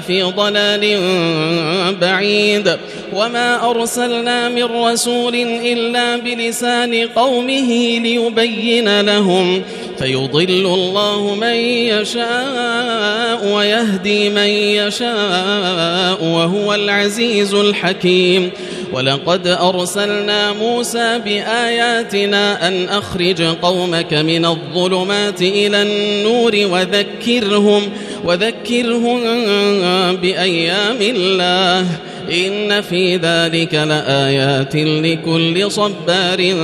في ضلال بعيد. وما أرسلنا من رسول إلا بلسان قومه ليبين لهم. فيضل الله من يشاء ويهدي من يشاء وهو العزيز الحكيم. ولقد أرسلنا موسى بآياتنا أن أخرج قومك من الظلمات إلى النور وذكرهم وذكرهم بأيام الله. إن في ذلك لآيات لكل صبار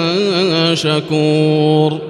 شكور.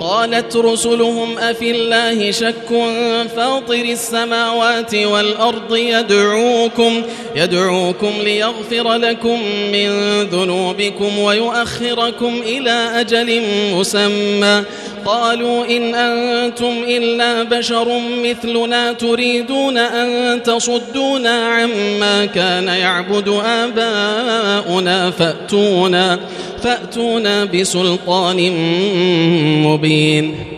قالت رسلهم أفي الله شك فاطر السماوات والأرض يدعوكم يدعوكم ليغفر لكم من ذنوبكم ويؤخركم إلى أجل مسمى قالوا إن أنتم إلا بشر مثلنا تريدون أن تصدونا عما كان يعبد آباؤنا فأتونا فأتونا بسلطان مبين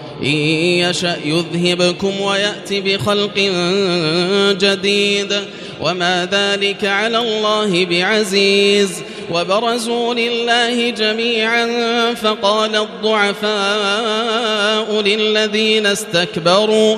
إن يشأ يذهبكم ويأتي بخلق جديد وما ذلك على الله بعزيز وبرزوا لله جميعا فقال الضعفاء للذين استكبروا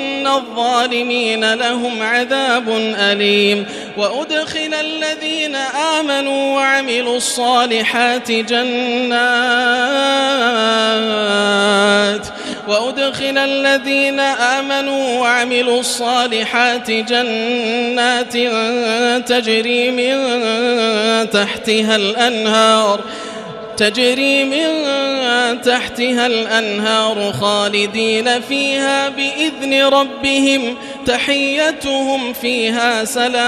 إن الظالمين لهم عذاب أليم وأدخل الذين آمنوا وعملوا الصالحات جنات وأدخل الذين آمنوا وعملوا الصالحات جنات تجري من تحتها الأنهار تجري من تحتها الأنهار خالدين فيها بإذن ربهم تحيتهم فيها سلام.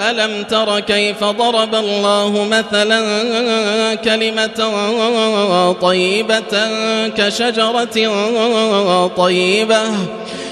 ألم تر كيف ضرب الله مثلا كلمة طيبة كشجرة طيبة؟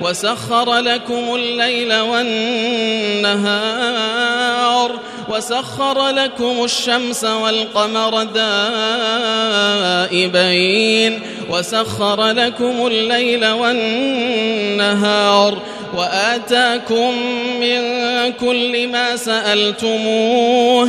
وسخر لكم الليل والنهار وسخر لكم الشمس والقمر دائبين وسخر لكم الليل والنهار وآتاكم من كل ما سألتموه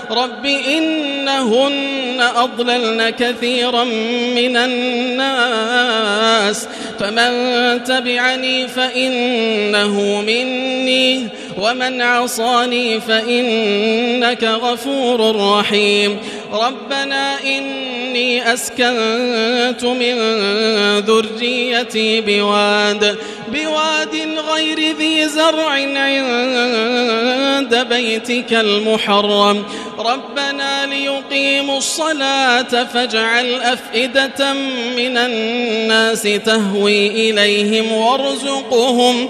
رب إنهن أضللن كثيرا من الناس فمن تبعني فإنه مني ومن عصاني فإنك غفور رحيم. ربنا إني أسكنت من ذريتي بواد بواد غير ذي زرع عند بيتك المحرم. ربنا ليقيموا الصلاة فاجعل أفئدة من الناس تهوي إليهم وارزقهم.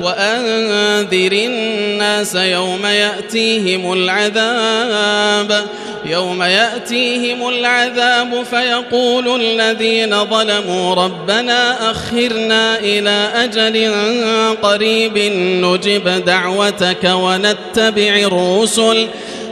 وأنذر الناس يوم يأتيهم العذاب. يوم يأتيهم العذاب فيقول الذين ظلموا ربنا أخرنا إلى أجل قريب نجب دعوتك ونتبع الرسل.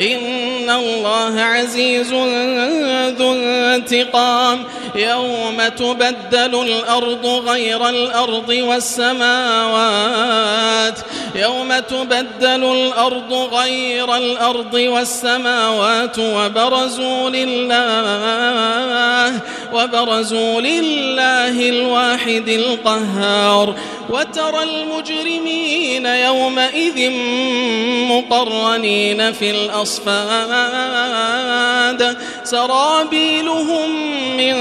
إن الله عزيز ذو انتقام. يوم تبدل الأرض غير الأرض والسماوات. يوم تبدل الأرض غير الأرض والسماوات وبرزوا لله وبرزوا لله الواحد القهار. وترى المجرمين يومئذ مقرنين في الأصفاد. سرابيلهم من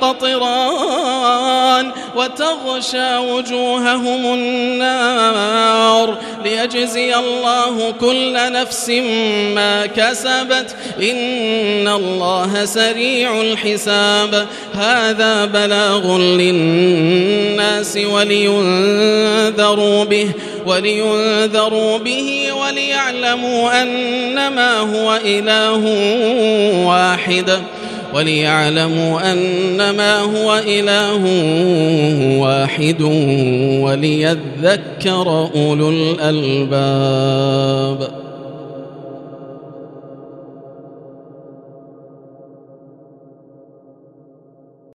قطران وتغشى وجوههم النار ليجزي الله كل نفس ما كسبت. إن الله سريع الحساب. هذا بلاغ للناس ولينذروا به. ولينذروا به وليعلموا أنما هو إله واحد. وليعلموا أنما هو إله واحد وليذكر أولو الألباب.